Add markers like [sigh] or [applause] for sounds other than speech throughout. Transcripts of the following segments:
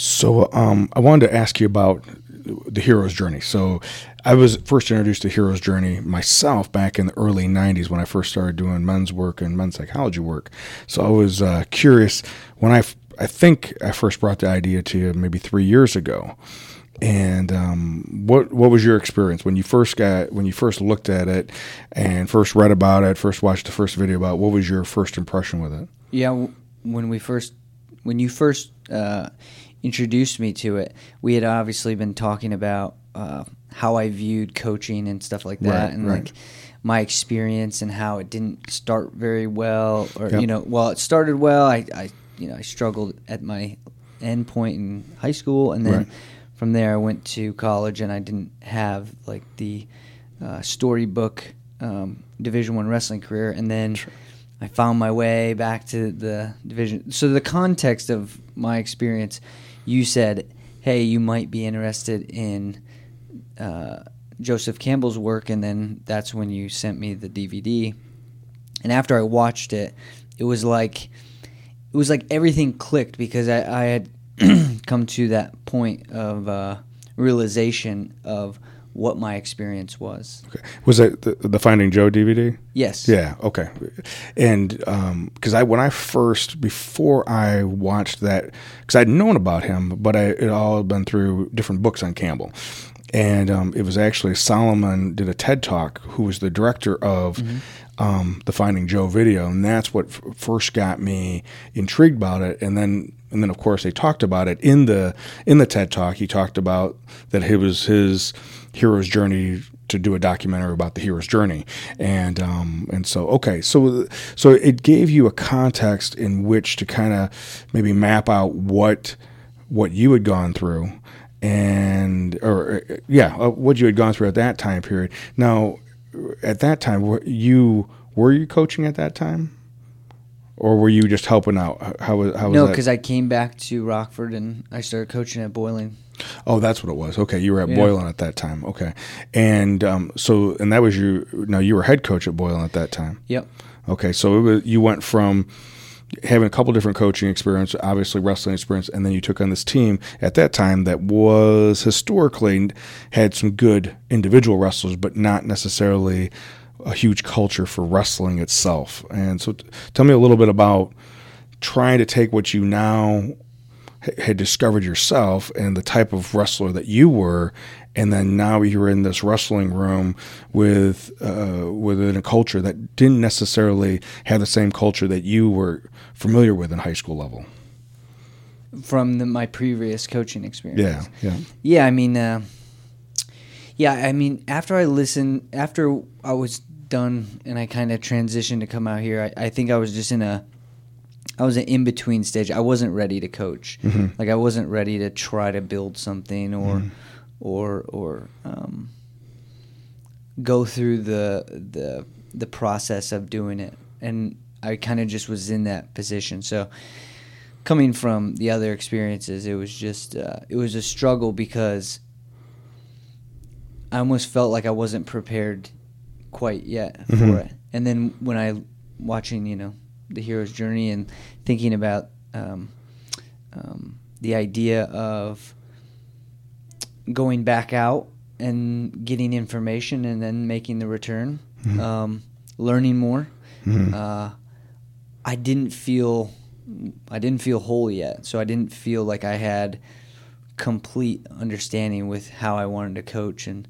So um, I wanted to ask you about the hero's journey. So I was first introduced to hero's journey myself back in the early '90s when I first started doing men's work and men's psychology work. So I was uh, curious when I I think I first brought the idea to you maybe three years ago. And um, what what was your experience when you first got when you first looked at it and first read about it, first watched the first video about? It, what was your first impression with it? Yeah, when we first when you first uh, introduced me to it, we had obviously been talking about uh, how I viewed coaching and stuff like that, Right, and right. like my experience and how it didn't start very well, or Yep. you know, well, it started well. I, I, you know, I struggled at my end point in high school, and then Right. from there I went to college, and I didn't have like the uh, storybook um, Division One wrestling career, and then. I found my way back to the division. So the context of my experience, you said, "Hey, you might be interested in uh, Joseph Campbell's work," and then that's when you sent me the DVD. And after I watched it, it was like it was like everything clicked because I, I had [clears throat] come to that point of uh, realization of what my experience was. Okay. Was it the, the Finding Joe DVD? Yes. Yeah. Okay. And because I when I first before I watched that because I'd known about him, but I, it all had been through different books on Campbell, and um, it was actually Solomon did a TED talk who was the director of. Um, the Finding Joe video, and that's what f- first got me intrigued about it. And then, and then of course they talked about it in the in the TED talk. He talked about that it was his hero's journey to do a documentary about the hero's journey, and um, and so okay, so so it gave you a context in which to kind of maybe map out what what you had gone through, and or uh, yeah, uh, what you had gone through at that time period. Now, at that time, were you were you coaching at that time, or were you just helping out? How- was how was No, because I came back to Rockford and I started coaching at Boylan. Oh, that's what it was. Okay, you were at Yeah. Boylan at that time. Okay, and um, so and that was you. Now you were head coach at Boylan at that time. Yep. Okay, so it was, you went from having a couple different coaching experience, obviously wrestling experience, and then you took on this team at that time that was historically had some good individual wrestlers, but not necessarily a huge culture for wrestling itself. And so, t- tell me a little bit about trying to take what you now had discovered yourself and the type of wrestler that you were, and then now you're in this wrestling room with uh, within a culture that didn't necessarily have the same culture that you were familiar with in high school level. From the, my previous coaching experience. Yeah, yeah, Yeah, I mean, uh, yeah, I mean, after I listened, after I was done and I kind of transitioned to come out here, I, I think I was just in a, I was an in between stage. I wasn't ready to coach. Like I wasn't ready to try to build something or, or or um, go through the the the process of doing it. And I kind of just was in that position. So coming from the other experiences, it was just uh, it was a struggle because I almost felt like I wasn't prepared quite yet Mhm. for it. And then when I watching, you know, the hero's journey and thinking about um, um, the idea of going back out and getting information and then making the return, um, learning more. Mhm. Uh, I didn't feel I didn't feel whole yet, so I didn't feel like I had complete understanding with how I wanted to coach, and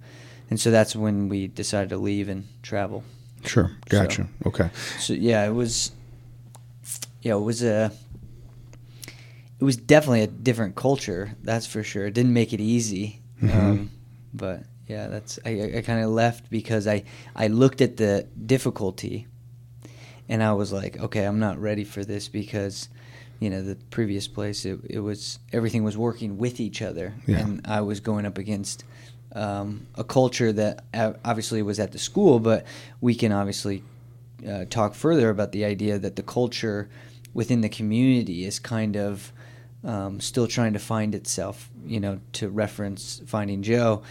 and so that's when we decided to leave and travel. sure, gotcha. Okay, So yeah, it was yeah, it was a it was definitely a different culture, that's for sure. It didn't make it easy, Mhm. um, but yeah, that's I, I, I kind of left because I I looked at the difficulty, and I was like, okay, I'm not ready for this because. You know, the previous place, it, it was everything was working with each other, Yeah. and I was going up against um, a culture that uh, obviously was at the school, but we can obviously uh, talk further about the idea that the culture within the community is kind of um, still trying to find itself. You know, to reference Finding Joe,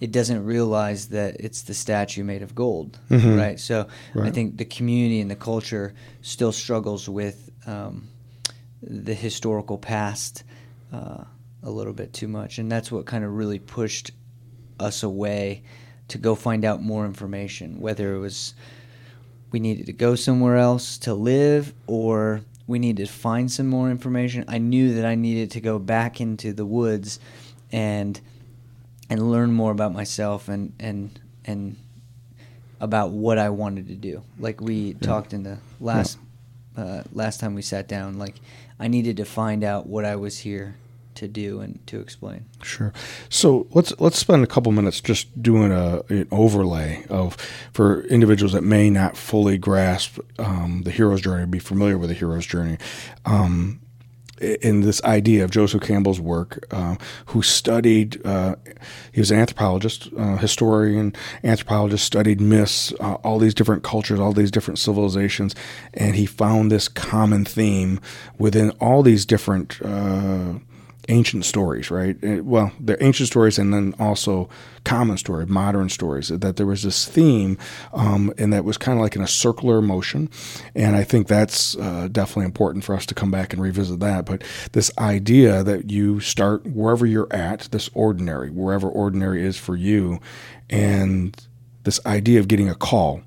it doesn't realize that it's the statue made of gold, Mhm. right? So I think the community and the culture still struggles with um, the historical past. Uh, a little bit too much, and that's what kind of really pushed us away to go find out more information. Whether it was we needed to go somewhere else to live or we needed to find some more information. I knew that I needed to go back into the woods and and learn more about myself and and and about what I wanted to do. Like we yeah. talked in the last yeah. uh, last time we sat down. Like I needed to find out what I was here to do and to explain. Sure. So let's let's spend a couple minutes just doing a an overlay of for individuals that may not fully grasp um, the hero's journey, be familiar with the hero's journey. Um, in this idea of Joseph Campbell's work, uh, who studied, uh, he was an anthropologist, uh, historian, anthropologist, studied myths, uh, all these different cultures, all these different civilizations, and he found this common theme within all these different uh, ancient stories, right? Eh, well, they're ancient stories and then also common story, modern stories. That there was this theme, um, and that was kind of like in a circular motion. And I think that's uh, definitely important for us to come back and revisit that. But this idea that you start wherever you're at, this ordinary, wherever ordinary is for you, and this idea of getting a call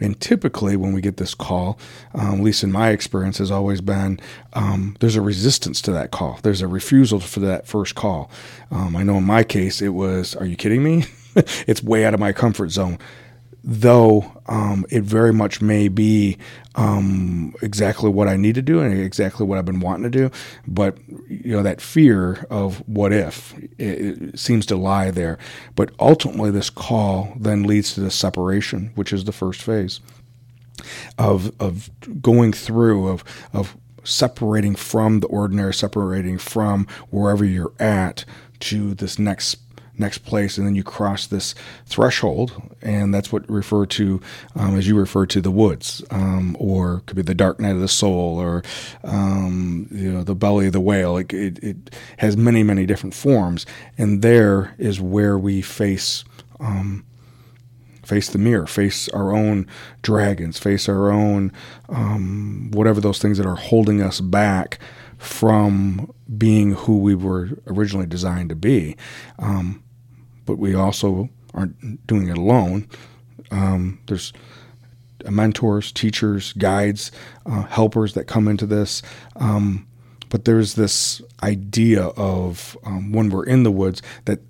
and typically, when we get this call, um, at least in my experience, has always been um, there's a resistance to that call. There's a refusal for that first call. Um, I know in my case, it was, "Are you kidding me?" [laughs] it's way out of my comfort zone though um, it very much may be um, exactly what I need to do and exactly what I've been wanting to do, but you know that fear of what if it, seems to lie there. But ultimately, this call then leads to the separation, which is the first phase of of going through of of separating from the ordinary, separating from wherever you're at to this next next place, and then you cross this threshold, and that's what refer to um, as you refer to the woods, um, or could be the dark night of the soul, or um, you know the belly of the whale. It, it, it, has many many different forms, and there is where we face. Um, face the mirror, face our own dragons, face our own um, whatever those things that are holding us back from being who we were originally designed to be. Um, but we also aren't doing it alone. Um, there's mentors, teachers, guides, uh, helpers that come into this. Um, but there's this idea of um, when we're in the woods that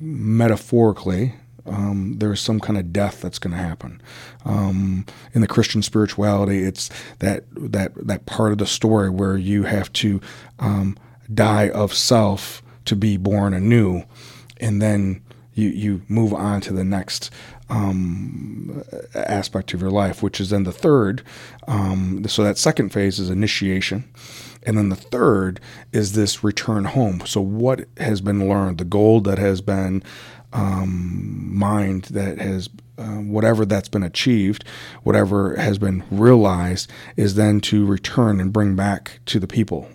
metaphorically um, there's some kind of death that's going to happen. Um, in the Christian spirituality, it's that that that part of the story where you have to um, die of self to be born anew and then you you move on to the next um, aspect of your life, which is then the third. Um, so that second phase is initiation. And then the third is this return home. So, what has been learned, the gold that has been um, mined, that has um, whatever that's been achieved, whatever has been realized, is then to return and bring back to the people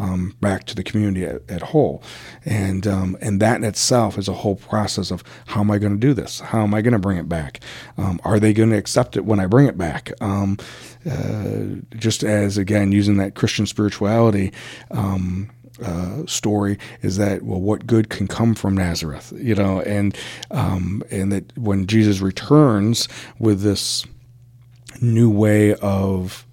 um, back to the community at, at whole. And, um, and that in itself is a whole process of how am I going to do this? How am I going to bring it back? Um, are they going to accept it when I bring it back? Um, uh, just as, again, using that Christian spirituality. Um, uh, story is that well, what good can come from Nazareth, you know, and um, and that when Jesus returns with this new way of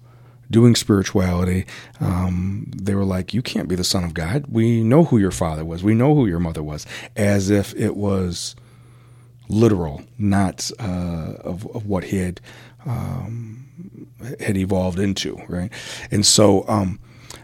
doing spirituality, um, they were like, "You can't be the son of God. We know who your father was. We know who your mother was," as if it was literal, not uh, of, of, what he had um, had evolved into, right? And so, um,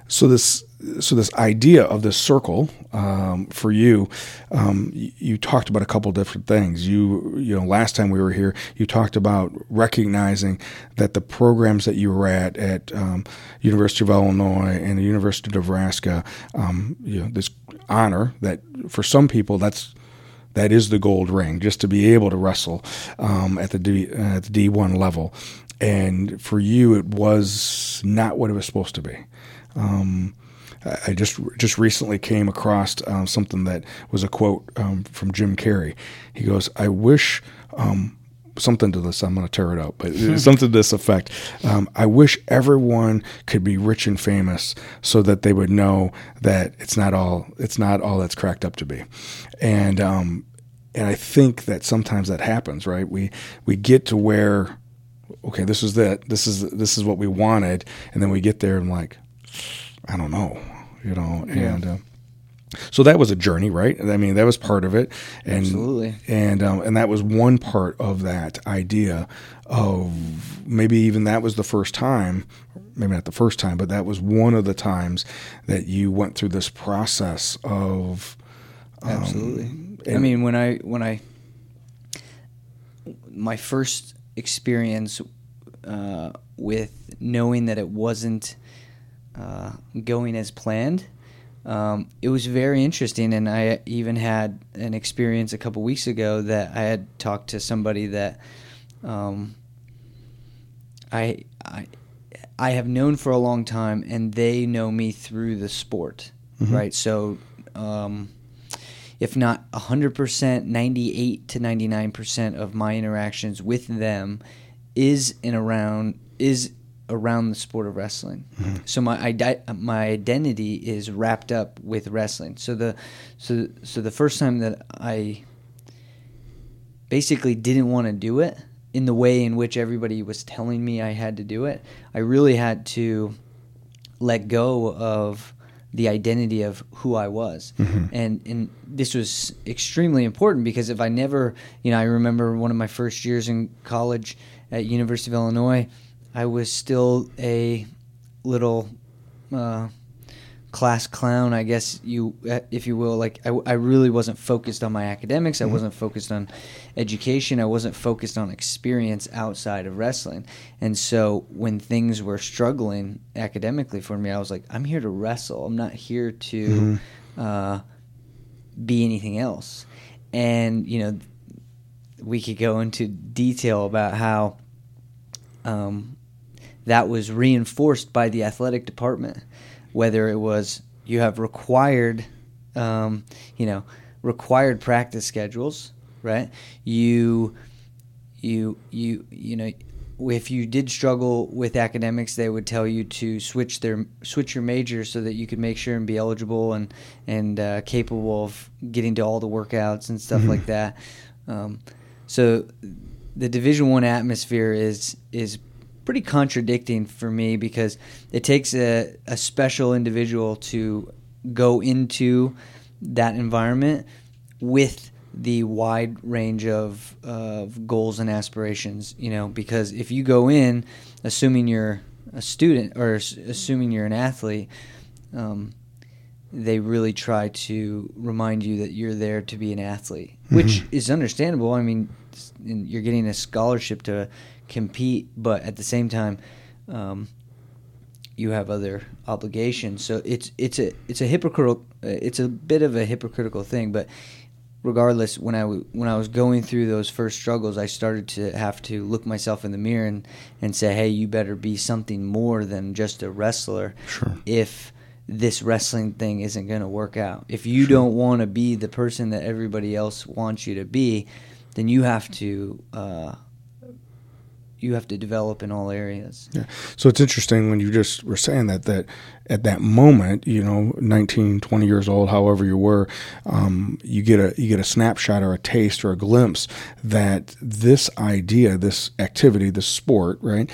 so this so this idea of this circle um, for you, um, you, you, talked about a couple different things. You you know last time we were here, you talked about recognizing that the programs that you were at at um, University of Illinois and the University of Nebraska, um, you know this honor that for some people that's that is the gold ring just to be able to wrestle um, at the D, uh, at the D one level, and for you it was not what it was supposed to be. Um, I just just recently came across um, something that was a quote um, from Jim Carrey. He goes, "I wish." Um, something to this. I'm going to tear it up, but [laughs] something to this effect. Um, I wish everyone could be rich and famous so that they would know that it's not all it's not all that's cracked up to be, and um, and I think that sometimes that happens. Right? We we get to where okay, this is that this is this is what we wanted, and then we get there and like I don't know, you know, Yeah. and. Uh, so that was a journey, right? I mean, that was part of it, and Absolutely. and um, and that was one part of that idea of maybe even that was the first time, maybe not the first time, but that was one of the times that you went through this process of Absolutely. I mean, when I when I my first experience uh, with knowing that it wasn't uh, going as planned, um, it was very interesting. And I even had an experience a couple weeks ago that I had talked to somebody that um, I I I have known for a long time, and they know me through the sport, right? So. Um, if not 100%, 98 to 99% of my interactions with them is in around is around the sport of wrestling. Mm-hmm. So my ide- my identity is wrapped up with wrestling. So the so so the first time that I basically didn't want to do it in the way in which everybody was telling me I had to do it, I really had to let go of the identity of who I was. Mm-hmm. And and this was extremely important because if I never, you know, I remember one of my first years in college at University of Illinois, I was still a little uh, class clown, I guess you, if you will. Like I, I really wasn't focused on my academics. I wasn't focused on education. I wasn't focused on experience outside of wrestling. And so when things were struggling academically for me, I was like, I'm here to wrestle. I'm not here to uh, be anything else. And you know, we could go into detail about how um, that was reinforced by the athletic department, whether it was you have required, um, you know, required practice schedules, right? You, you, you, you know, if you did struggle with academics, they would tell you to switch their switch your major so that you could make sure and be eligible and and uh, capable of getting to all the workouts and stuff like that. Um, so the Division One atmosphere is is pretty contradicting for me because it takes a, a special individual to go into that environment with the wide range of of goals and aspirations. You know, because if you go in assuming you're a student or assuming you're an athlete. Um, they really try to remind you that you're there to be an athlete, which is understandable. I mean, you're getting a scholarship to compete, but at the same time, um, you have other obligations. So it's it's a it's a hypocritical it's a bit of a hypocritical thing. But regardless, when I w- when I was going through those first struggles, I started to have to look myself in the mirror and and say, hey, you better be something more than just a wrestler. Sure. If this wrestling thing isn't going to work out. If you don't want to be the person that everybody else wants you to be, then you have to uh, you have to develop in all areas. Yeah. So it's interesting when you just were saying that, that at that moment, you know, 19, 20 years old, however you were, um, you get a, you get a snapshot or a taste or a glimpse that this idea, this activity, this sport, right,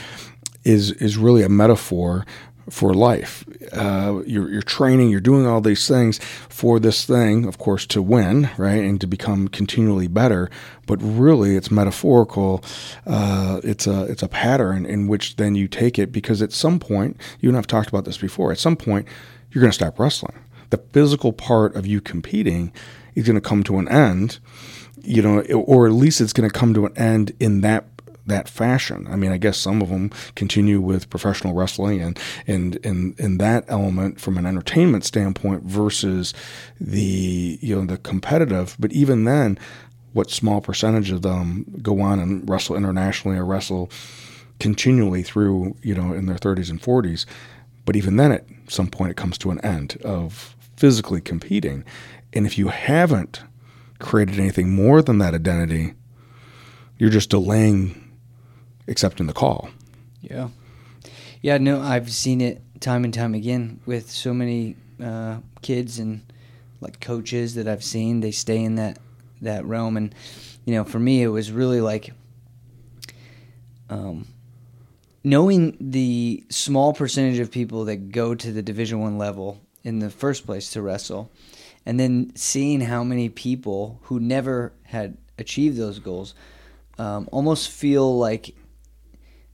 is, is really a metaphor for life. Uh, you're, you're training, you're doing all these things for this thing, of course, to win, right, and to become continually better. But really, it's metaphorical. Uh, it's a it's a pattern in which then you take it because at some point, you and I've talked about this before. At some point, you're going to stop wrestling. The physical part of you competing is going to come to an end, you know, or at least it's going to come to an end in that that fashion. I mean, I guess some of them continue with professional wrestling and and and in that element from an entertainment standpoint versus the you know the competitive. But even then, what small percentage of them go on and wrestle internationally or wrestle continually through you know in their 30s and 40s? But even then, at some point, it comes to an end of physically competing. And if you haven't created anything more than that identity, you're just delaying accepting the call. Yeah. Yeah, no, I've seen it time and time again with so many uh, kids and like coaches that I've seen. They stay in that that realm, and you know, for me, it was really like um, knowing the small percentage of people that go to the Division One level in the first place to wrestle, and then seeing how many people who never had achieved those goals um, almost feel like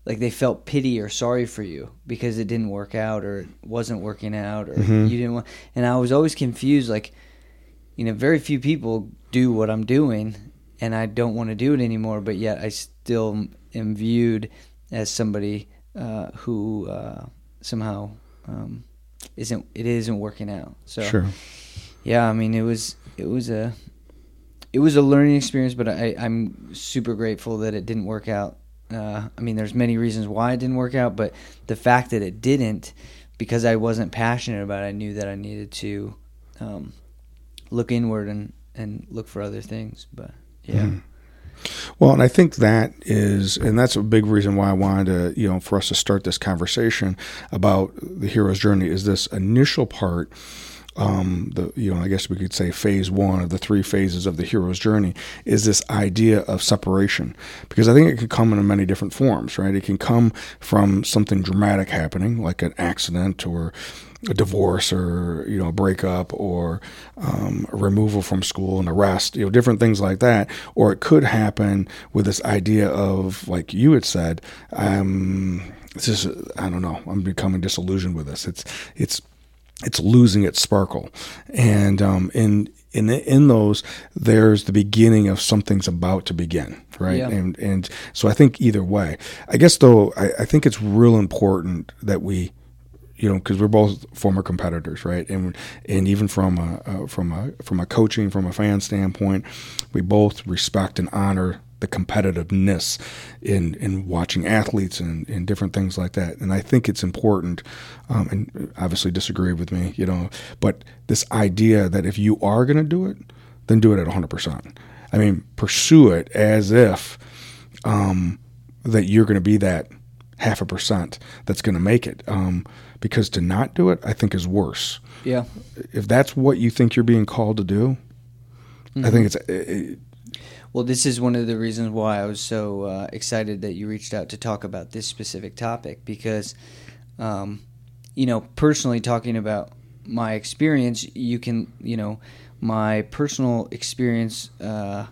like they felt pity or sorry for you because it didn't work out or it wasn't working out or Mhm. you didn't want and I was always confused like you know very few people do what I'm doing and I don't want to do it anymore but yet I still am viewed as somebody uh, who uh, somehow um, isn't it isn't working out so Sure. yeah, I mean it was it was a it was a learning experience, but I, I'm super grateful that it didn't work out. Uh, I mean, there's many reasons why it didn't work out, but the fact that it didn't, because I wasn't passionate about it, I knew that I needed to um, look inward and, and look for other things. But yeah, Mhm. Well, and I think that is, and that's a big reason why I wanted to, you know, for us to start this conversation about the hero's journey is this initial part. Um, the you know, I guess we could say phase one of the three phases of the hero's journey is this idea of separation, because I think it could come in many different forms, right? It can come from something dramatic happening, like an accident or a divorce or you know a breakup or um, a removal from school and arrest you know different things like that. Or it could happen with this idea of like you had said um, it's just I don't know. I'm becoming disillusioned with this. It's it's it's losing its sparkle and um, in in in those there's the beginning of something's about to begin right Yeah. and and so I think either way I guess though I, I think it's real important that we you know, because we're both former competitors, right? And and even from a, uh, from a from a coaching from a fan standpoint, we both respect and honor the competitiveness in in watching athletes and, and different things like that. And I think it's important. Um, and obviously disagree with me, you know, but this idea that if you are going to do it, then do it at 100. percent I mean, pursue it as if um, that you're going to be that half a percent that's going to make it. Um, because to not do it, I think, is worse. yeah, If that's what you think you're being called to do, I think it's. It, Well, this is one of the reasons why I was so uh, excited that you reached out to talk about this specific topic because, um, you know, personally talking about my experience, you can, you know, my personal experience uh,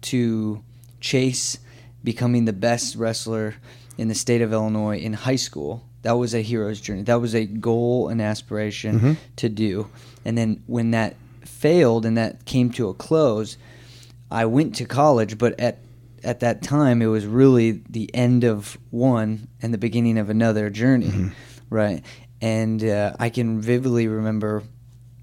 to chase becoming the best wrestler in the state of Illinois in high school. That was a hero's journey. That was a goal and aspiration Mhm. to do. And then when that failed and that came to a close, I went to college, but at at that time it was really the end of one and the beginning of another journey, right? And uh, I can vividly remember,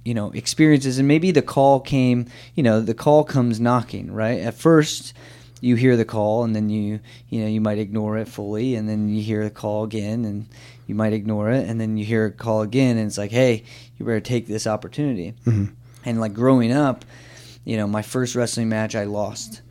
you know, experiences, and maybe the call came. You know, the call comes knocking, right? At first, you hear the call, and then you, you know, you might ignore it fully, and then you hear the call again, and you might ignore it, and then you hear a call again, and it's like, hey, you better take this opportunity. Mhm. And like growing up, you know, my first wrestling match I lost,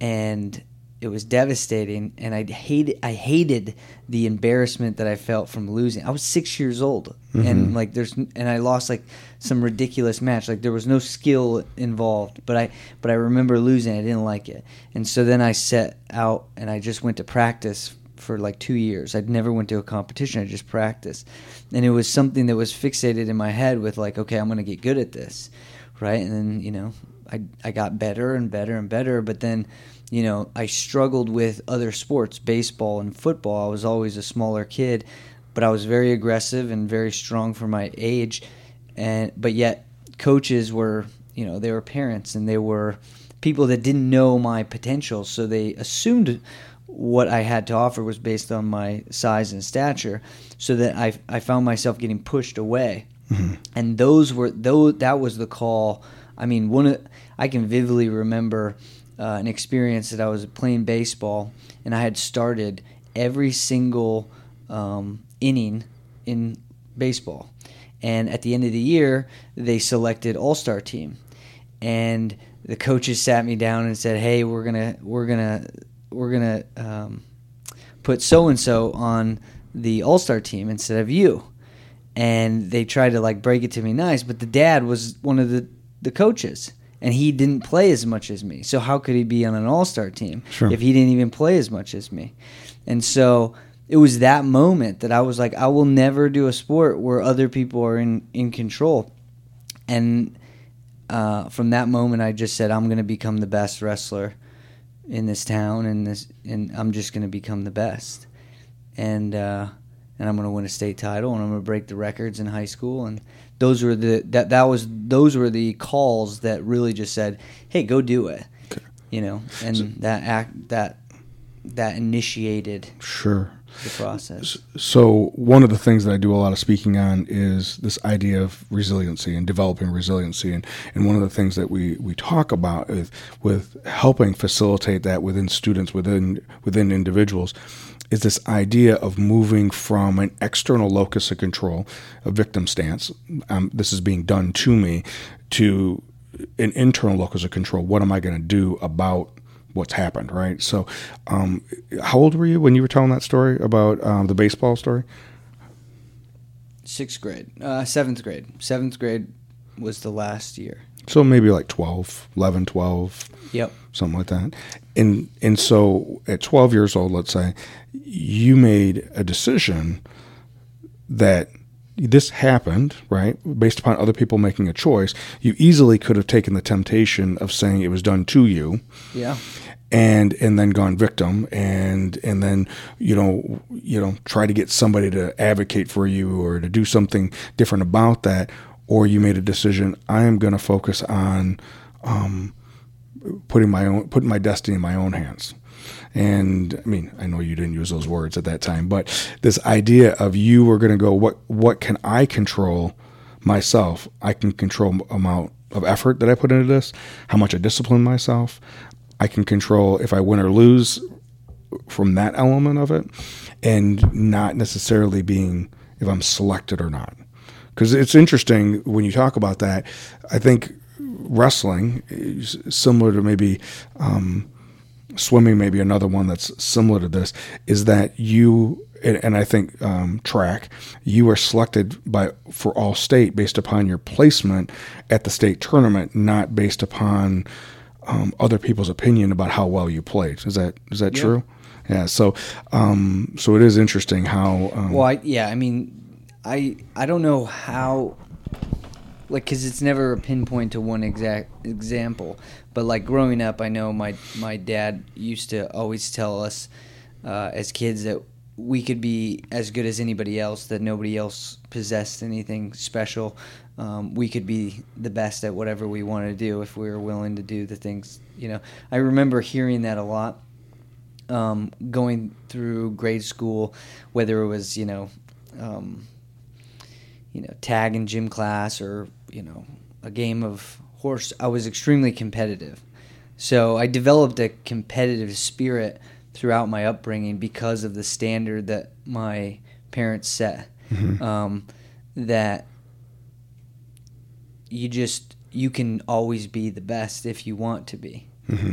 and it was devastating. And I hated, I hated the embarrassment that I felt from losing. I was six years old, and mm-hmm. like there's, and I lost like some ridiculous match. Like there was no skill involved, but I, but I remember losing. I didn't like it, and so then I set out and I just went to practice for like two years. I'd never went to a competition. I just practiced, and it was something that was fixated in my head with like, okay, I'm gonna get good at this, right? And then you know, I I got better and better and better, but then. You know, I struggled with other sports, baseball and football. I was always a smaller kid, but I was very aggressive and very strong for my age. And but yet, coaches were, you know, they were parents and they were people that didn't know my potential, so they assumed what I had to offer was based on my size and stature, so that I I found myself getting pushed away, mm-hmm. and those were though that was the call. I mean, one of, I can vividly remember uh, an experience that I was playing baseball, and I had started every single um, inning in baseball, and at the end of the year they selected all star team, and the coaches sat me down and said, "Hey, we're gonna we're gonna we're gonna um, put so and so on the All Star team instead of you. And they tried to like break it to me nice, but the dad was one of the the coaches, and he didn't play as much as me. So how could he be on an All Star team Sure. if he didn't even play as much as me? And so it was that moment that I was like, I will never do a sport where other people are in in control. And uh, from that moment, I just said, I'm going to become the best wrestler in this town, and this, and I'm just going to become the best, and uh, and I'm going to win a state title, and I'm going to break the records in high school, and those were the that that was those were the calls that really just said, hey, go do it, you know, and that act that that initiated Sure. the process. So one of the things that I do a lot of speaking on is this idea of resiliency and developing resiliency, and, and one of the things that we, we talk about is with helping facilitate that within students, within within individuals, is this idea of moving from an external locus of control, a victim stance. Um, this is being done to me, to an internal locus of control. What am I going to do about what's happened, right? So, um, how old were you when you were telling that story about um, the baseball story? Sixth grade, uh, seventh grade, seventh grade was the last year. So maybe like 12, 11, 12, Yep. Something like that. And and so at 12 years old, let's say, you made a decision that this happened, right? Based upon other people making a choice, you easily could have taken the temptation of saying it was done to you. Yeah. and and then gone victim and and then you know you know try to get somebody to advocate for you or to do something different about that or you made a decision I am going to focus on um, putting my own putting my destiny in my own hands and I mean I know you didn't use those words at that time but this idea of you were going to go what what can I control myself I can control amount of effort that I put into this how much I discipline myself I can control if I win or lose from that element of it, and not necessarily being if I'm selected or not. Because it's interesting when you talk about that. I think wrestling similar to maybe um, swimming, maybe another one that's similar to this, is that you and, and I think um, track, you are selected by for all state based upon your placement at the state tournament, not based upon um, other people's opinion about how well you played. Is that is that Yeah. true? Yeah. So um, so it is interesting how. Um, Well, I, yeah, I mean, I I don't know how, like, because it's never a pinpoint to one exact example. But like growing up, I know my my dad used to always tell us uh, as kids that we could be as good as anybody else. That nobody else possessed anything special. Um, we could be the best at whatever we want to do if we were willing to do the things. You know, I remember hearing that a lot um, going through grade school, whether it was you know, um, you know, tag in gym class or you know, a game of horse, I was extremely competitive. So I developed a competitive spirit throughout my upbringing because of the standard that my parents set. Um, that you just you can always be the best if you want to be.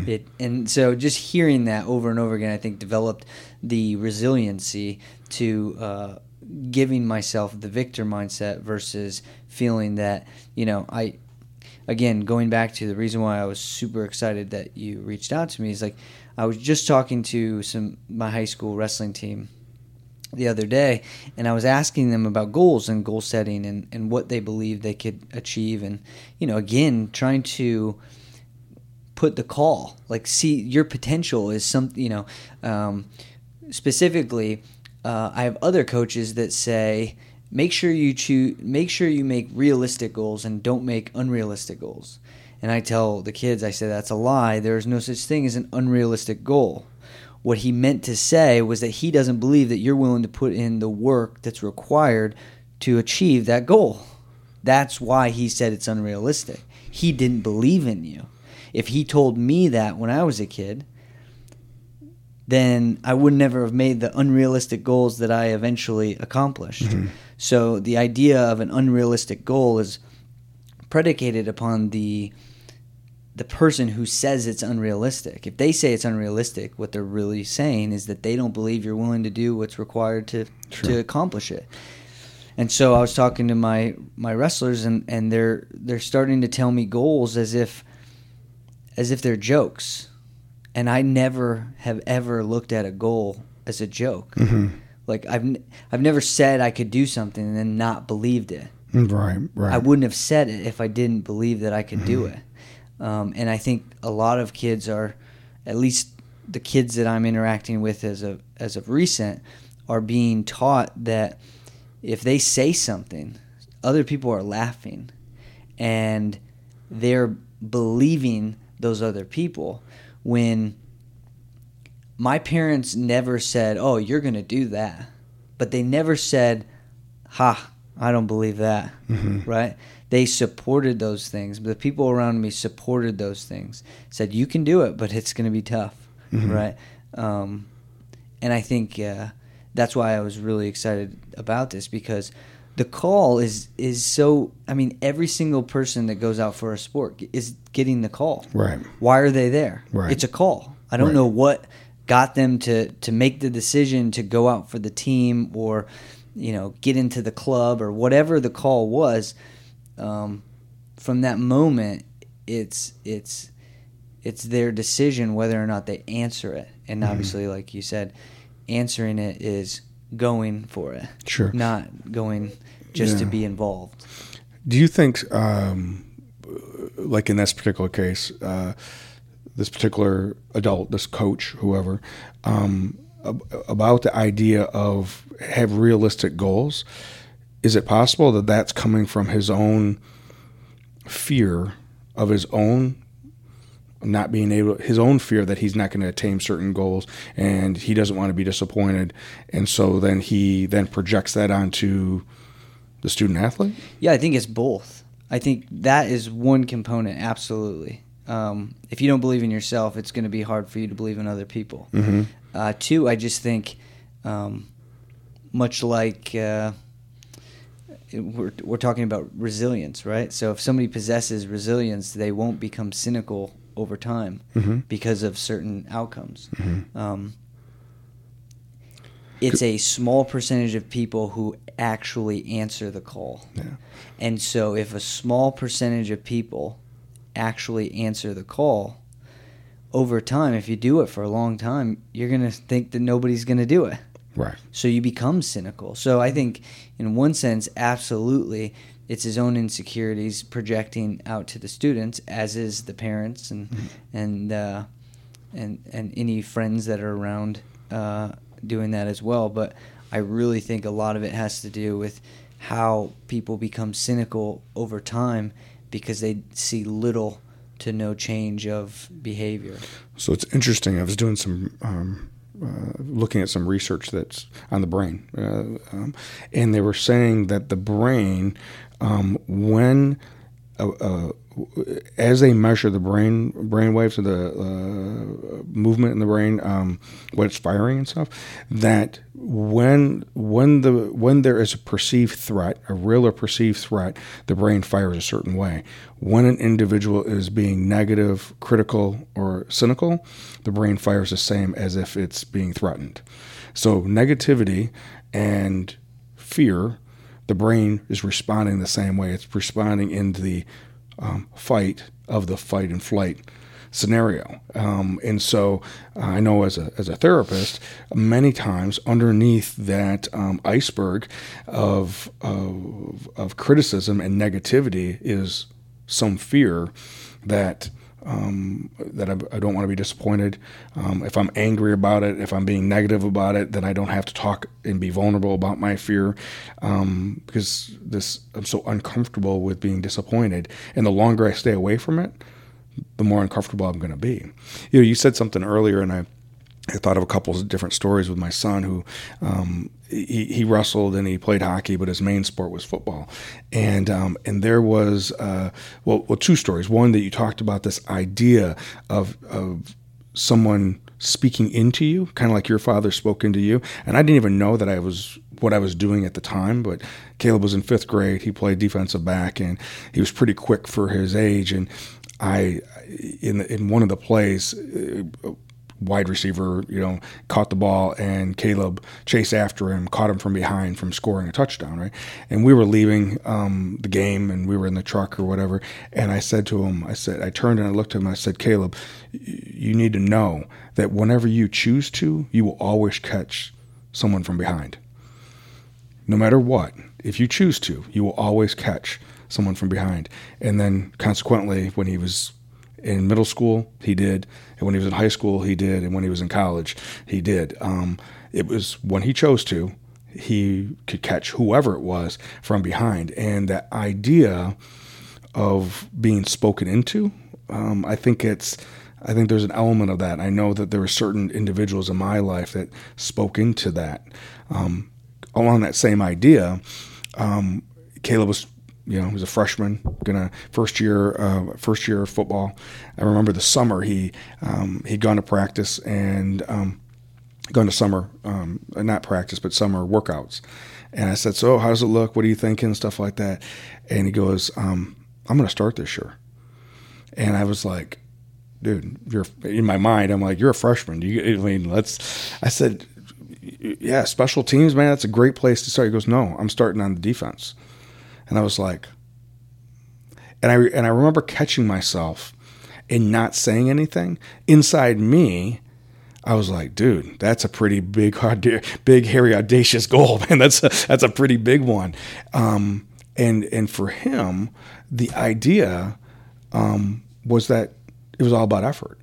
It, and so just hearing that over and over again, I think developed the resiliency to uh, giving myself the victor mindset versus feeling that you know I. Again, going back to the reason why I was super excited that you reached out to me is like I was just talking to some my high school wrestling team the other day and I was asking them about goals and goal setting and, and what they believe they could achieve and you know again trying to put the call like see your potential is some you know um, specifically uh, I have other coaches that say make sure you choose make sure you make realistic goals and don't make unrealistic goals and I tell the kids I say that's a lie there is no such thing as an unrealistic goal what he meant to say was that he doesn't believe that you're willing to put in the work that's required to achieve that goal. That's why he said it's unrealistic. He didn't believe in you. If he told me that when I was a kid, then I would never have made the unrealistic goals that I eventually accomplished. Mm-hmm. So the idea of an unrealistic goal is predicated upon the the person who says it's unrealistic. If they say it's unrealistic, what they're really saying is that they don't believe you're willing to do what's required to Sure. to accomplish it. And so I was talking to my my wrestlers and and they're they're starting to tell me goals as if as if they're jokes. And I never have ever looked at a goal as a joke. Mm-hmm. Like I've I've never said I could do something and then not believed it. Mm, right, right. I wouldn't have said it if I didn't believe that I could do mm-hmm. it. Um, and I think a lot of kids are, at least the kids that I'm interacting with as of as of recent, are being taught that if they say something, other people are laughing, and they're believing those other people. When my parents never said, "Oh, you're going to do that," but they never said, "Ha, I don't believe that." Right? They supported those things. The people around me supported those things. Said, "You can do it, but it's going to be tough." Right? Um, and I think uh, that's why I was really excited about this because the call is is so. I mean, every single person that goes out for a sport is getting the call. Right. Why are they there? Right. It's a call. I don't Right. know what got them to to make the decision to go out for the team or you know get into the club or whatever the call was. Um, from that moment, it's it's it's their decision whether or not they answer it. And Mm-hmm. obviously, like you said, answering it is going for it, Sure. not going just to be involved. Do you think, um, like in this particular case, uh, this particular adult, this coach, whoever, um, about the idea of have realistic goals? Is it possible that that's coming from his own fear of his own not being able his own fear that he's not going to attain certain goals and he doesn't want to be disappointed and so then he then projects that onto the student athlete Yeah, I think it's both. I think that is one component, absolutely. Um, if you don't believe in yourself, it's going to be hard for you to believe in other people. Mm-hmm. Uh, two, I just think, um, much like uh, we're, we're talking about resilience, right? So if somebody possesses resilience, they won't become cynical over time Mhm. because of certain outcomes. Mhm. Um, it's a small percentage of people who actually answer the call. Yeah. And so if a small percentage of people actually answer the call, over time, if you do it for a long time, you're going to think that nobody's going to do it. right So you become cynical. So I think, in one sense, absolutely, it's his own insecurities projecting out to the students, as is the parents and and uh, and and any friends that are around uh, doing that as well. But I really think a lot of it has to do with how people become cynical over time because they see little to no change of behavior. so it's interesting i was doing some um, uh, looking at some research that's on the brain uh, um, and they were saying that the brain um, when uh, as they measure the brain brain waves of the uh, movement in the brain, um, what it's firing and stuff, that when when the when there is a perceived threat, a real or perceived threat, the brain fires a certain way. When an individual is being negative, critical, or cynical, the brain fires the same as if it's being threatened. So negativity and fear the brain is responding the same way. It's responding in the um, fight of the fight and flight scenario. Um, and so uh, I know as a, as a therapist, many times underneath that um, iceberg of, of, of criticism and negativity is some fear that um, that I, I don't want to be disappointed. Um, if I'm angry about it, if I'm being negative about it, then I don't have to talk and be vulnerable about my fear um, because this I'm so uncomfortable with being disappointed. And the longer I stay away from it, the more uncomfortable I'm going to be. You know, you said something earlier, and I I thought of a couple of different stories with my son who um, he, he wrestled and he played hockey, but his main sport was football. And um, and there was uh, well, well, two stories. One that you talked about this idea of of someone speaking into you, kind of like your father spoke into you. And I didn't even know that I was what I was doing at the time. But Caleb was in fifth grade. He played defensive back, and he was pretty quick for his age. And I in in one of the plays. Wide receiver, you know, caught the ball and Caleb chased after him, caught him from behind from scoring a touchdown, right? And we were leaving um, the game and we were in the truck or whatever. And I said to him, I said, I turned and I looked at him. I said, Caleb, you need to know that whenever you choose to, you will always catch someone from behind. No matter what, if you choose to, you will always catch someone from behind. And then consequently, when he was in middle school, he did. And when he was in high school, he did. And when he was in college, he did. Um, it was when he chose to, he could catch whoever it was from behind. And that idea of being spoken into, um, I think it's. I think there's an element of that. I know that there were certain individuals in my life that spoke into that. Um, along that same idea, um, Caleb was you know, he was a freshman, gonna first year, uh, first year of football. I remember the summer he um, he'd gone to practice and um, gone to summer, um, not practice, but summer workouts. And I said, "So, how does it look? What are you thinking?" Stuff like that. And he goes, um, "I'm gonna start this year." And I was like, "Dude, you're in my mind. I'm like, you're a freshman. You, I mean, let's." I said, "Yeah, special teams, man. That's a great place to start." He goes, "No, I'm starting on the defense." And I was like, and I and I remember catching myself and not saying anything inside me. I was like, dude, that's a pretty big, big, hairy, audacious goal, [laughs] man. That's a, that's a pretty big one. Um, and and for him, the idea um, was that it was all about effort.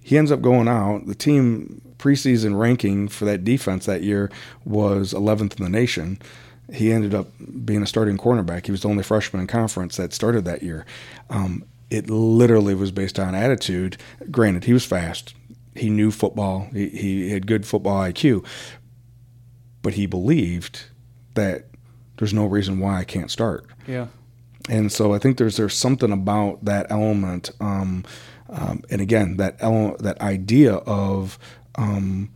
He ends up going out. The team preseason ranking for that defense that year was 11th in the nation he ended up being a starting cornerback. He was the only freshman in conference that started that year. Um, it literally was based on attitude. Granted, he was fast. He knew football. He, he had good football IQ. But he believed that there's no reason why I can't start. Yeah. And so I think there's there's something about that element, um, um, and again that ele- that idea of um,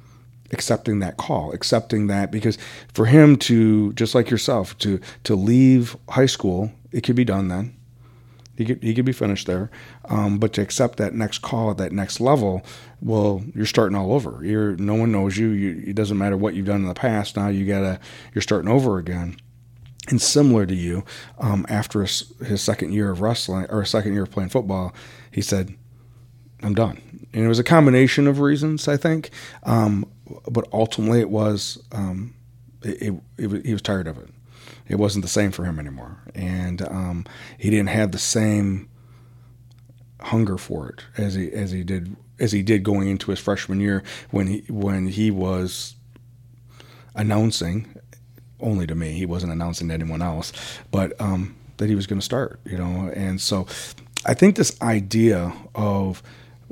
accepting that call, accepting that because for him to just like yourself to to leave high school, it could be done then. He could he could be finished there, um, but to accept that next call at that next level, well, you're starting all over. You're no one knows you. you it doesn't matter what you've done in the past. Now you gotta you're starting over again. And similar to you, um, after his, his second year of wrestling or second year of playing football, he said, "I'm done." And it was a combination of reasons, I think. Um, but ultimately it was um, it, it, it, he was tired of it. It wasn't the same for him anymore, and um, he didn't have the same hunger for it as he as he did as he did going into his freshman year when he when he was announcing only to me he wasn't announcing to anyone else but um, that he was going to start you know and so I think this idea of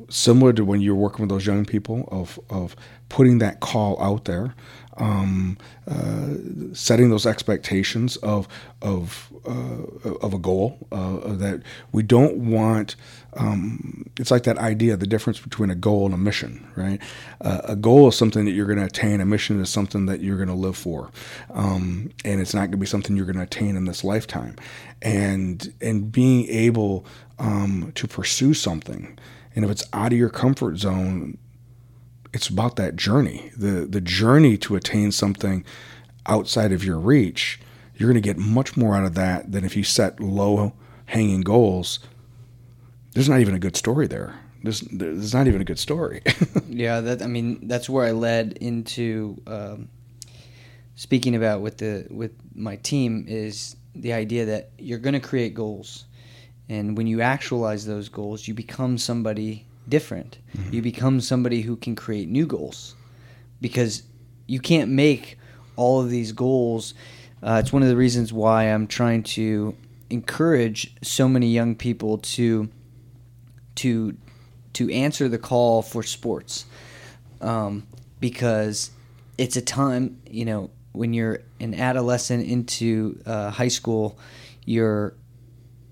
similar to when you're working with those young people of of putting that call out there, um, uh, setting those expectations of of uh, of a goal uh, that we don't want. Um, it's like that idea, the difference between a goal and a mission, right? Uh, a goal is something that you're going to attain. A mission is something that you're going to live for, um, and it's not going to be something you're going to attain in this lifetime. And and being able um, to pursue something, and if it's out of your comfort zone, it's about that journey. The the journey to attain something outside of your reach, you're going to get much more out of that than if you set low hanging goals. There's not even a good story there. There's, there's not even a good story. [laughs] yeah, that I mean that's where I led into um, speaking about with the with my team is the idea that you're going to create goals, and when you actualize those goals, you become somebody different. Mm-hmm. You become somebody who can create new goals because you can't make all of these goals. Uh, it's one of the reasons why I'm trying to encourage so many young people to to to answer the call for sports um, because it's a time you know when you're an adolescent into uh, high school you're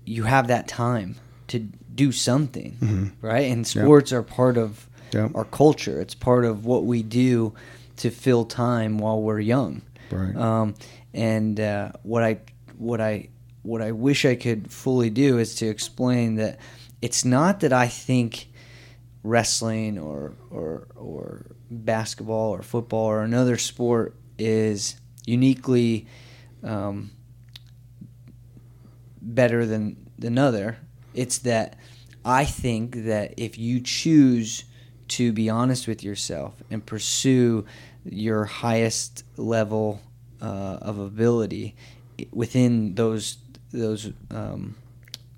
you have that time to do something, mm-hmm. right? And sports yep. are part of yep. our culture. It's part of what we do to fill time while we're young. Right. Um, and uh, what I what I what I wish I could fully do is to explain that it's not that I think wrestling or or or basketball or football or another sport is uniquely um, better than another. It's that I think that if you choose to be honest with yourself and pursue your highest level uh, of ability within those those um,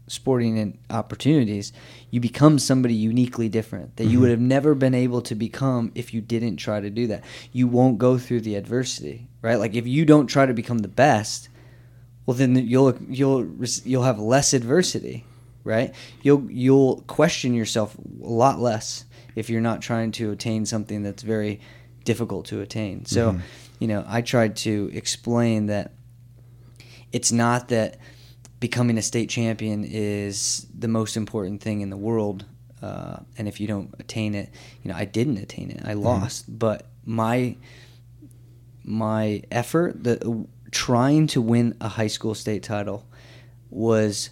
sporting opportunities, you become somebody uniquely different that you mm-hmm. would have never been able to become if you didn't try to do that. You won't go through the adversity, right? Like if you don't try to become the best, well then you'll you'll you'll have less adversity, right? You'll you'll question yourself a lot less if you're not trying to attain something that's very difficult to attain. So, mm-hmm. you know, I tried to explain that it's not that becoming a state champion is the most important thing in the world. Uh, and if you don't attain it, you know, I didn't attain it. I mm-hmm. lost. Mm-hmm. But my my effort, the trying to win a high school state title, was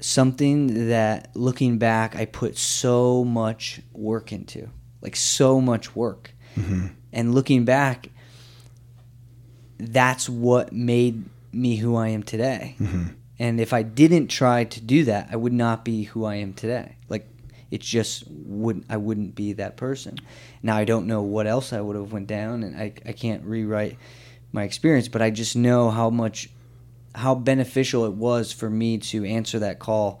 something that, looking back, I put so much work into, like so much work. Mm-hmm. And looking back, that's what made me who I am today. Mm-hmm. And if I didn't try to do that, I would not be who I am today. Like it just wouldn't I wouldn't be that person. Now I don't know what else I would have went down and I I can't rewrite my experience, but I just know how much how beneficial it was for me to answer that call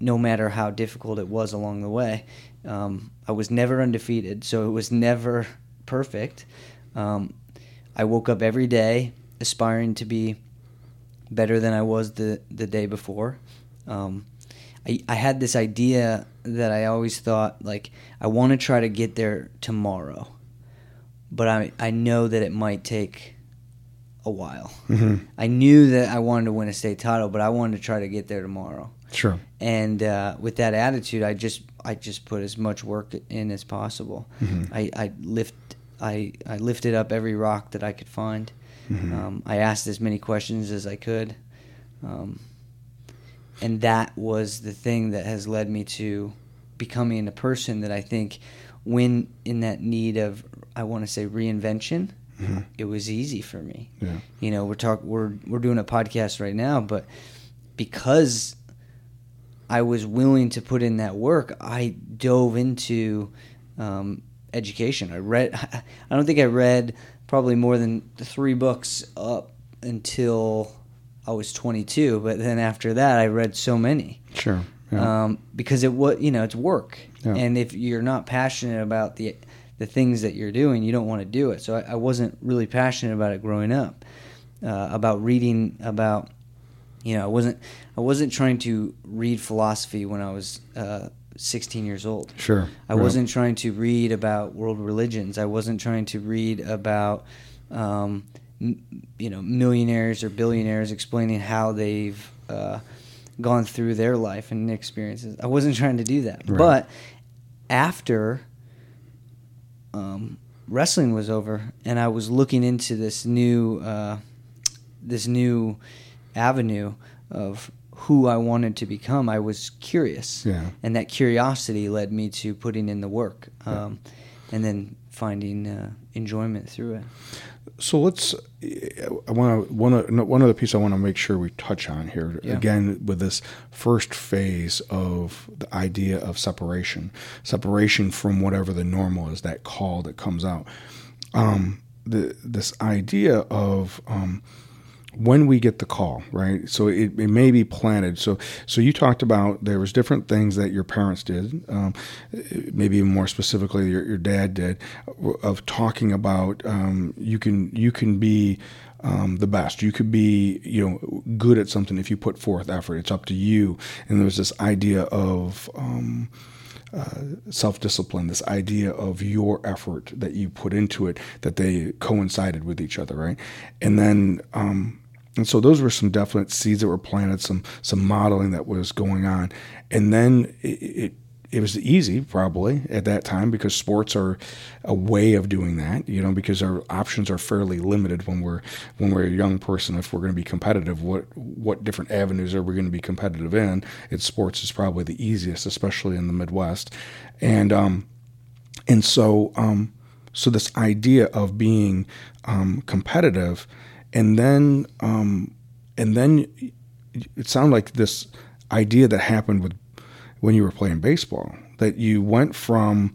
no matter how difficult it was along the way. Um, I was never undefeated, so it was never [laughs] perfect. Um, I woke up every day aspiring to be better than I was the the day before. Um, I I had this idea that I always thought like I want to try to get there tomorrow, but I I know that it might take a while. Mm-hmm. I knew that I wanted to win a state title, but I wanted to try to get there tomorrow. Sure. And uh, with that attitude, I just I just put as much work in as possible. Mm-hmm. I, I lift I I lifted up every rock that I could find. Mm-hmm. Um, I asked as many questions as I could. Um, and that was the thing that has led me to becoming a person that I think, when in that need of, I want to say reinvention, mm-hmm. it was easy for me. Yeah. You know, we're talk we're we're doing a podcast right now, but because I was willing to put in that work, I dove into um, education. I read. [laughs] I don't think I read probably more than three books up until I was 22. But then after that, I read so many. Sure. Yeah. Um, because it was, you know, it's work, yeah. and if you're not passionate about the the things that you're doing, you don't want to do it. So I, I wasn't really passionate about it growing up. Uh, about reading about, you know, I wasn't I wasn't trying to read philosophy when I was uh, 16 years old. Sure. I right. wasn't trying to read about world religions. I wasn't trying to read about, um, m- you know, millionaires or billionaires explaining how they've uh, gone through their life and experiences. I wasn't trying to do that. Right. But after um, wrestling was over, and I was looking into this new, uh, this new avenue of who I wanted to become, I was curious. Yeah. And that curiosity led me to putting in the work um, yeah. and then finding uh, enjoyment through it. So let's. I want to one one other piece I want to make sure we touch on here yeah. again with this first phase of the idea of separation, separation from whatever the normal is, that call that comes out. Um, the this idea of um, when we get the call, right? So it, it may be planted. So so you talked about there was different things that your parents did, um, maybe more specifically your, your dad did, of talking about um, you can you can be um, the best. You could be you know good at something if you put forth effort. It's up to you. And there was this idea of um, uh, self discipline, this idea of your effort that you put into it, that they coincided with each other, right? And then um, and so those were some definite seeds that were planted, some some modeling that was going on, and then it, it it was easy probably at that time because sports are a way of doing that. You know, because our options are fairly limited when we're when we're a young person. If we're going to be competitive, what what different avenues are we going to be competitive in? It's sports is probably the easiest, especially in the Midwest, and um, and so um, so this idea of being um, competitive, and then um, and then it sounded like this idea that happened with when you were playing baseball that you went from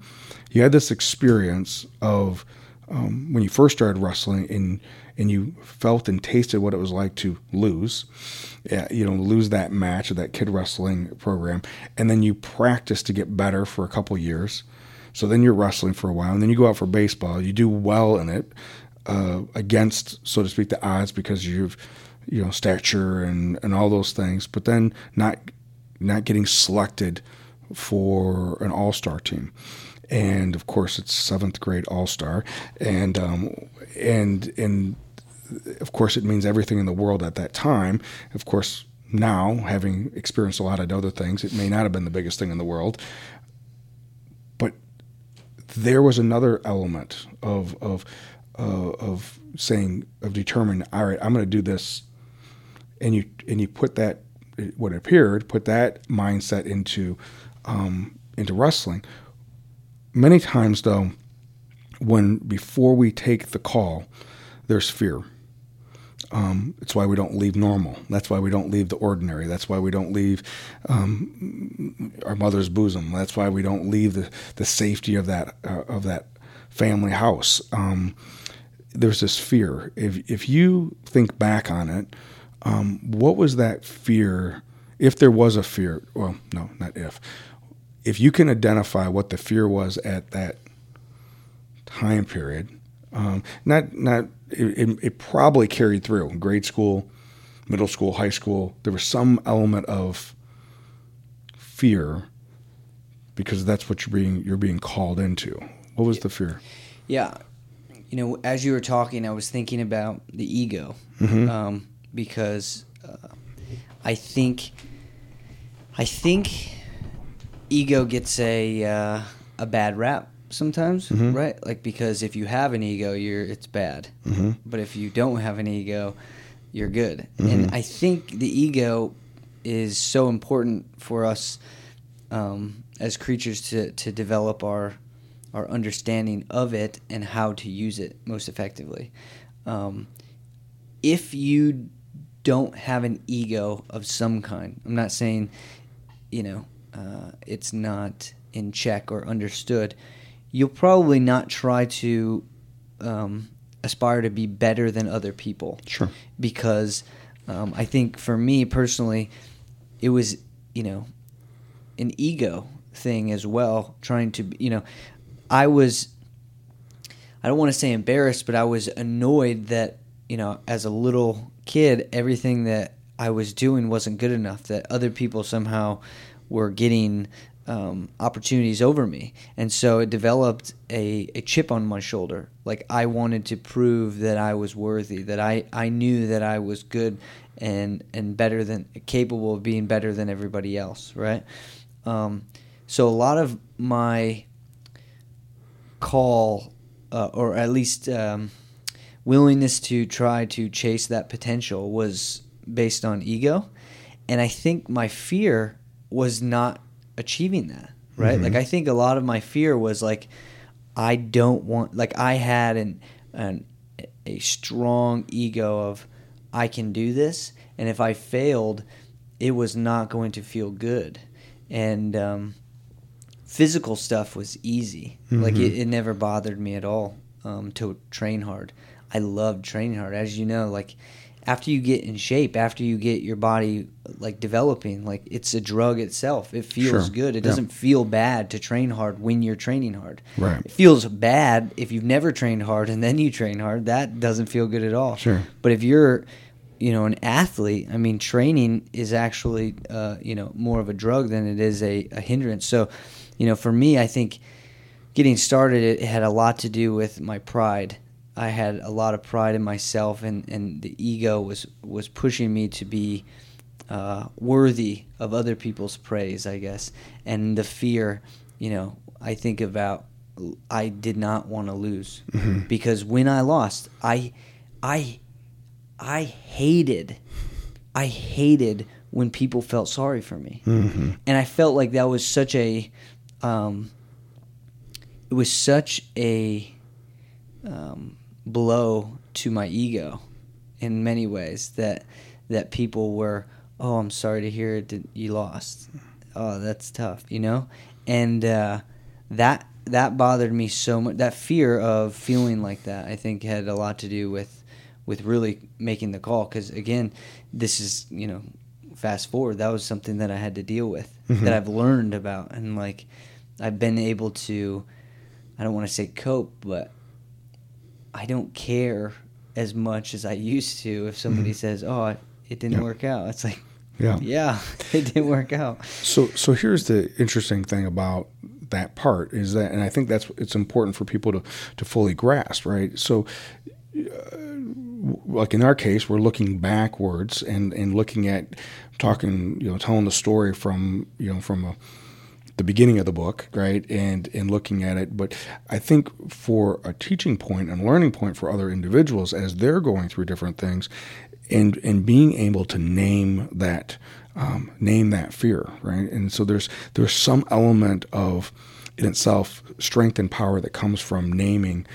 you had this experience of um, when you first started wrestling and and you felt and tasted what it was like to lose, you know, lose that match or that kid wrestling program, and then you practice to get better for a couple years. So then you're wrestling for a while, and then you go out for baseball. You do well in it uh, against, so to speak, the odds because you've you know stature and and all those things, but then not not getting selected for an all star team. And of course, it's seventh grade all star, and um, and and of course, it means everything in the world at that time. Of course, now having experienced a lot of other things, it may not have been the biggest thing in the world, but there was another element of of uh, of saying of determining. All right, I'm going to do this, and you and you put that what appeared put that mindset into um, into wrestling. Many times, though, when before we take the call, there's fear. Um, it's why we don't leave normal. That's why we don't leave the ordinary. That's why we don't leave um, our mother's bosom. That's why we don't leave the, the safety of that uh, of that family house. Um, there's this fear. If if you think back on it, um, what was that fear? If there was a fear, well, no, not if. If you can identify what the fear was at that time period, um, not not it, it, probably carried through grade school, middle school, high school. There was some element of fear because that's what you're being you're being called into. What was the fear? Yeah, you know, as you were talking, I was thinking about the ego. Mm-hmm. Um, because uh, I think I think ego gets a uh, a bad rap sometimes, mm-hmm. right? Like because if you have an ego, you're it's bad. Mm-hmm. But if you don't have an ego, you're good. Mm-hmm. And I think the ego is so important for us um, as creatures to to develop our our understanding of it and how to use it most effectively. Um, if you don't have an ego of some kind. I'm not saying, you know, uh, it's not in check or understood. You'll probably not try to um, aspire to be better than other people. Sure. Because um, I think for me personally, it was, you know, an ego thing as well, trying to, you know, I was, I don't want to say embarrassed, but I was annoyed that, you know, as a little kid, everything that I was doing wasn't good enough. That other people somehow were getting um, opportunities over me, and so it developed a, a chip on my shoulder. Like I wanted to prove that I was worthy, that I, I knew that I was good and and better than capable of being better than everybody else, right? Um, so a lot of my call, uh, or at least um, willingness to try to chase that potential was based on ego. And I think my fear was not achieving that, right? Mm-hmm. Like, I think a lot of my fear was like, I don't want, like, I had an, an, a strong ego of, I can do this. And if I failed, it was not going to feel good. And, um, physical stuff was easy. Mm-hmm. Like it, it, never bothered me at all um, to train hard. I loved training hard. As you know, like after you get in shape, after you get your body like developing, like it's a drug itself. It feels sure. good. It yeah. doesn't feel bad to train hard when you're training hard. Right. It feels bad if you've never trained hard and then you train hard. That doesn't feel good at all. Sure. But if you're you know an athlete i mean training is actually uh, you know more of a drug than it is a, a hindrance so you know for me i think getting started it had a lot to do with my pride I had a lot of pride in myself, and, and the ego was was pushing me to be uh, worthy of other people's praise, I guess. And the fear, you know, I think about I did not want to lose Mm-hmm. because when I lost, I I I hated I hated when people felt sorry for me. Mm-hmm. And I felt like that was such a um, it was such a um, blow to my ego in many ways that that people were oh i'm sorry to hear it you lost. Oh that's tough you know? And uh, that that bothered me so much that fear of feeling like that i think had a lot to do with with really making the call because again this is you know fast forward that was something that i had to deal with Mhm. that i've learned about and like i've been able to i don't want to say cope but i don't care as much as i used to if somebody Mhm. says oh it didn't Yeah. work out it's like Yeah. yeah [laughs] it didn't work out So so here's the interesting thing about that part is that, and I think that's it's important for people to to fully grasp, right? So. Uh, like in our case, we're looking backwards and, and looking at talking, you know, telling the story from you know from a, the beginning of the book, right, and and looking at it. But I think for a teaching point and learning point for other individuals as they're going through different things, and and being able to name that um, name that fear, right, and so there's there's some element of in itself strength and power that comes from naming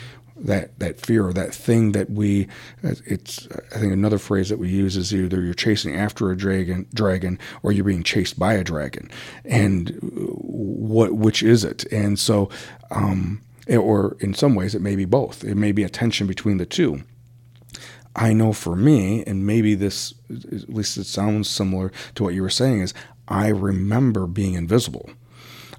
that that fear or that thing that we it's I think another phrase that we use is either you're chasing after a dragon dragon or you're being chased by a dragon. And what which is it? And so um, or in some ways it may be both. It may be a tension between the two. I know for me, and maybe this, at least it sounds similar to what you were saying, is I remember being invisible.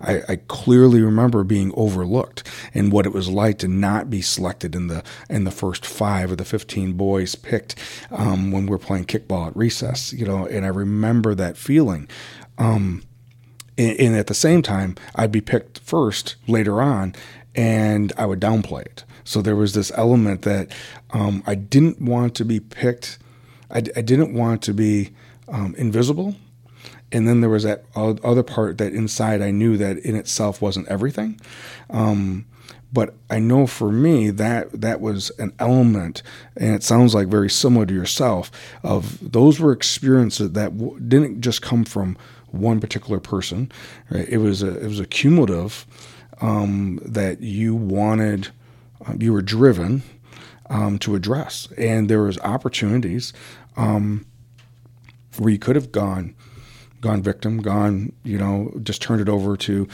I, I clearly remember being overlooked and what it was like to not be selected in the in the first five of the fifteen boys picked um, when we were playing kickball at recess. You know, and I remember that feeling. Um, and, and at the same time, I'd be picked first later on, and I would downplay it. So there was this element that um, I didn't want to be picked. I, I didn't want to be um, invisible. And then there was that other part that inside I knew that in itself wasn't everything. Um, but I know for me that that was an element, and it sounds like very similar to yourself. Of those were experiences that w- didn't just come from one particular person. Right? It was a it was a cumulative um, that you wanted, um, you were driven um, to address, and there was opportunities um, where you could have gone gone victim, gone, you know, just turned it over to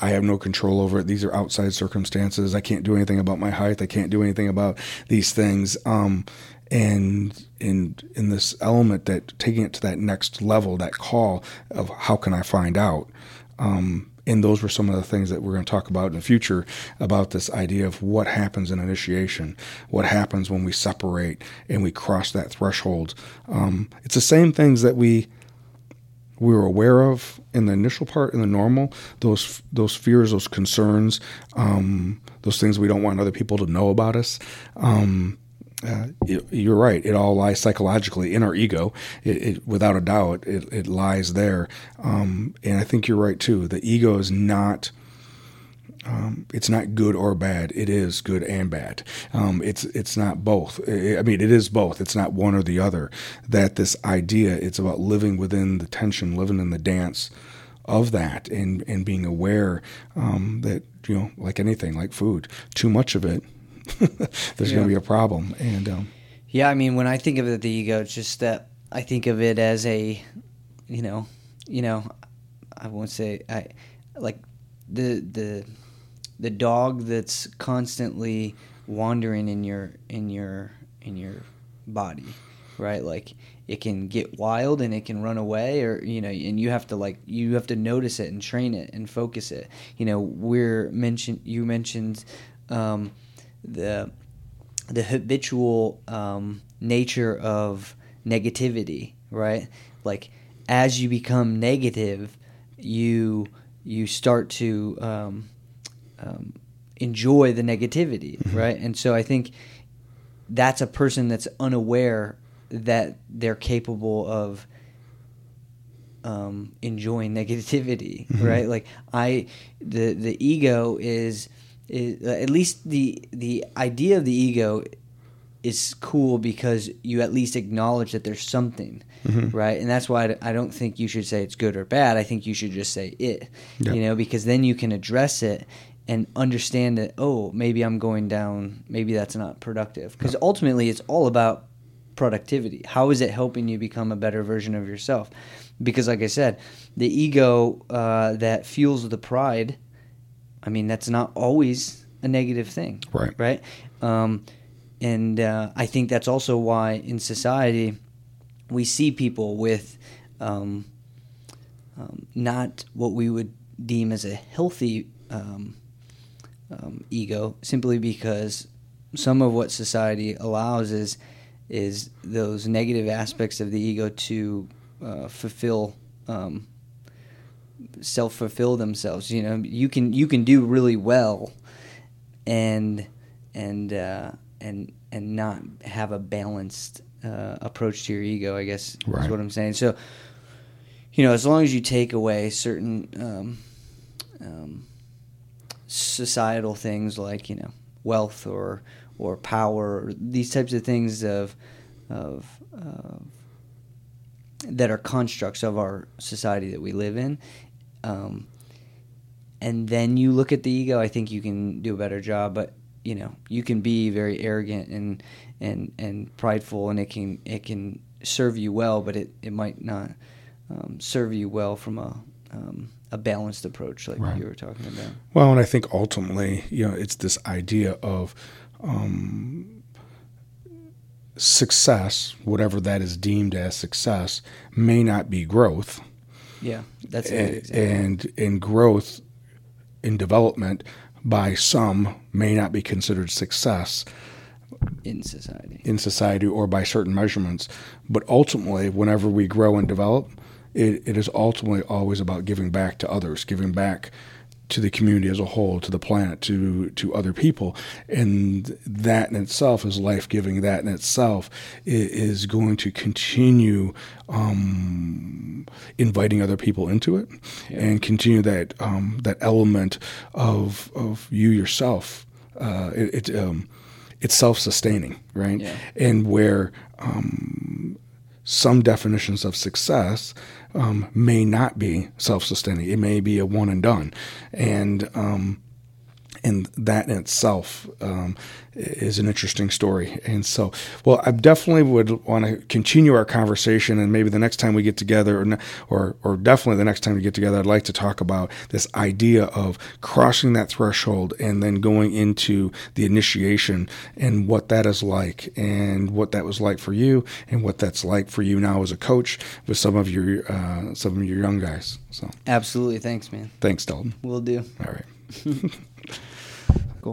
I have no control over it. These are outside circumstances. I can't do anything about my height. I can't do anything about these things. Um, and in in this element that taking it to that next level, that call of how can I find out? Um, and those were some of the things that we're going to talk about in the future about this idea of what happens in initiation, what happens when we separate and we cross that threshold. Um, it's the same things that we we were aware of in the initial part in the normal those those fears those concerns um, those things we don't want other people to know about us um, uh, you- you're right. It all lies psychologically in our ego. It, it, without a doubt, it, it lies there. Um, and I think you're right too. The ego is not. Um, it's not good or bad. It is good and bad. Um, it's it's not both. I mean, it is both. It's not one or the other. That this idea, it's about living within the tension, living in the dance of that, and and being aware um, that you know, like anything, like food, too much of it, [laughs] there's going to be a problem. And um, Yeah, I mean, when I think of it, the ego, it's just that I think of it as a, you know, you know, I won't say I like the the the dog that's constantly wandering in your in your in your body, right? Like it can get wild and it can run away, or you know, and you have to like you have to notice it and train it and focus it. You know, we're mentioned. You mentioned um, the the habitual um, nature of negativity, right? Like as you become negative, you you start to um, um, enjoy the negativity, right? And so I think that's a person that's unaware that they're capable of um, enjoying negativity, right? Like I, the the ego is, is at least the the idea of the ego is cool because you at least acknowledge that there's something, right? And that's why I don't think you should say it's good or bad. I think you should just say it, Yeah. you know, because then you can address it and understand that oh maybe I'm going down, maybe that's not productive. Because ultimately, it's all about productivity. How is it helping you become a better version of yourself? Because, like I said, the ego uh, that fuels the pride. I mean, that's not always a negative thing Right. right? Um, and uh, I think that's also why in society we see people with um, um, not what we would deem as a healthy um, um, ego, simply because some of what society allows is is those negative aspects of the ego to uh, fulfill. Um, self fulfill themselves you know you can you can do really well and and uh, and and not have a balanced uh, approach to your ego. I guess Right. is what I'm saying. So, you know, as long as you take away certain um, um, societal things like you know wealth or or power, or these types of things of of uh, that are constructs of our society that we live in. Um, and then you look at the ego, I think you can do a better job. But you know, you can be very arrogant and and and prideful, and it can it can serve you well, but it, it might not um, serve you well from a um, a balanced approach, like Right. you were talking about. Well, and I think ultimately, you know, it's this idea of um, success, whatever that is deemed as success, may not be growth, Yeah, that's and and, and growth in development by some may not be considered success in society. in society or by certain measurements. But ultimately, whenever we grow and develop, it, it is ultimately always about giving back to others, giving back to the community as a whole, to the planet, to to other people, and that in itself is life giving. That in itself is going to continue um, inviting other people into it, and continue that um, that element of of you yourself. Uh, it, it um, it's self-sustaining, right? Yeah. And where um, some definitions of success um, may not be self-sustaining. It may be a one and done, and um, and that in itself um, is an interesting story. And so, well, I definitely would want to continue our conversation, and maybe the next time we get together, or, or or definitely the next time we get together, I'd like to talk about this idea of crossing that threshold and then going into the initiation and what that is like, and what that was like for you, and what that's like for you now as a coach with some of your uh, some of your young guys. So, Absolutely. Thanks, man. thanks, Dalton. We'll do. All right. [laughs]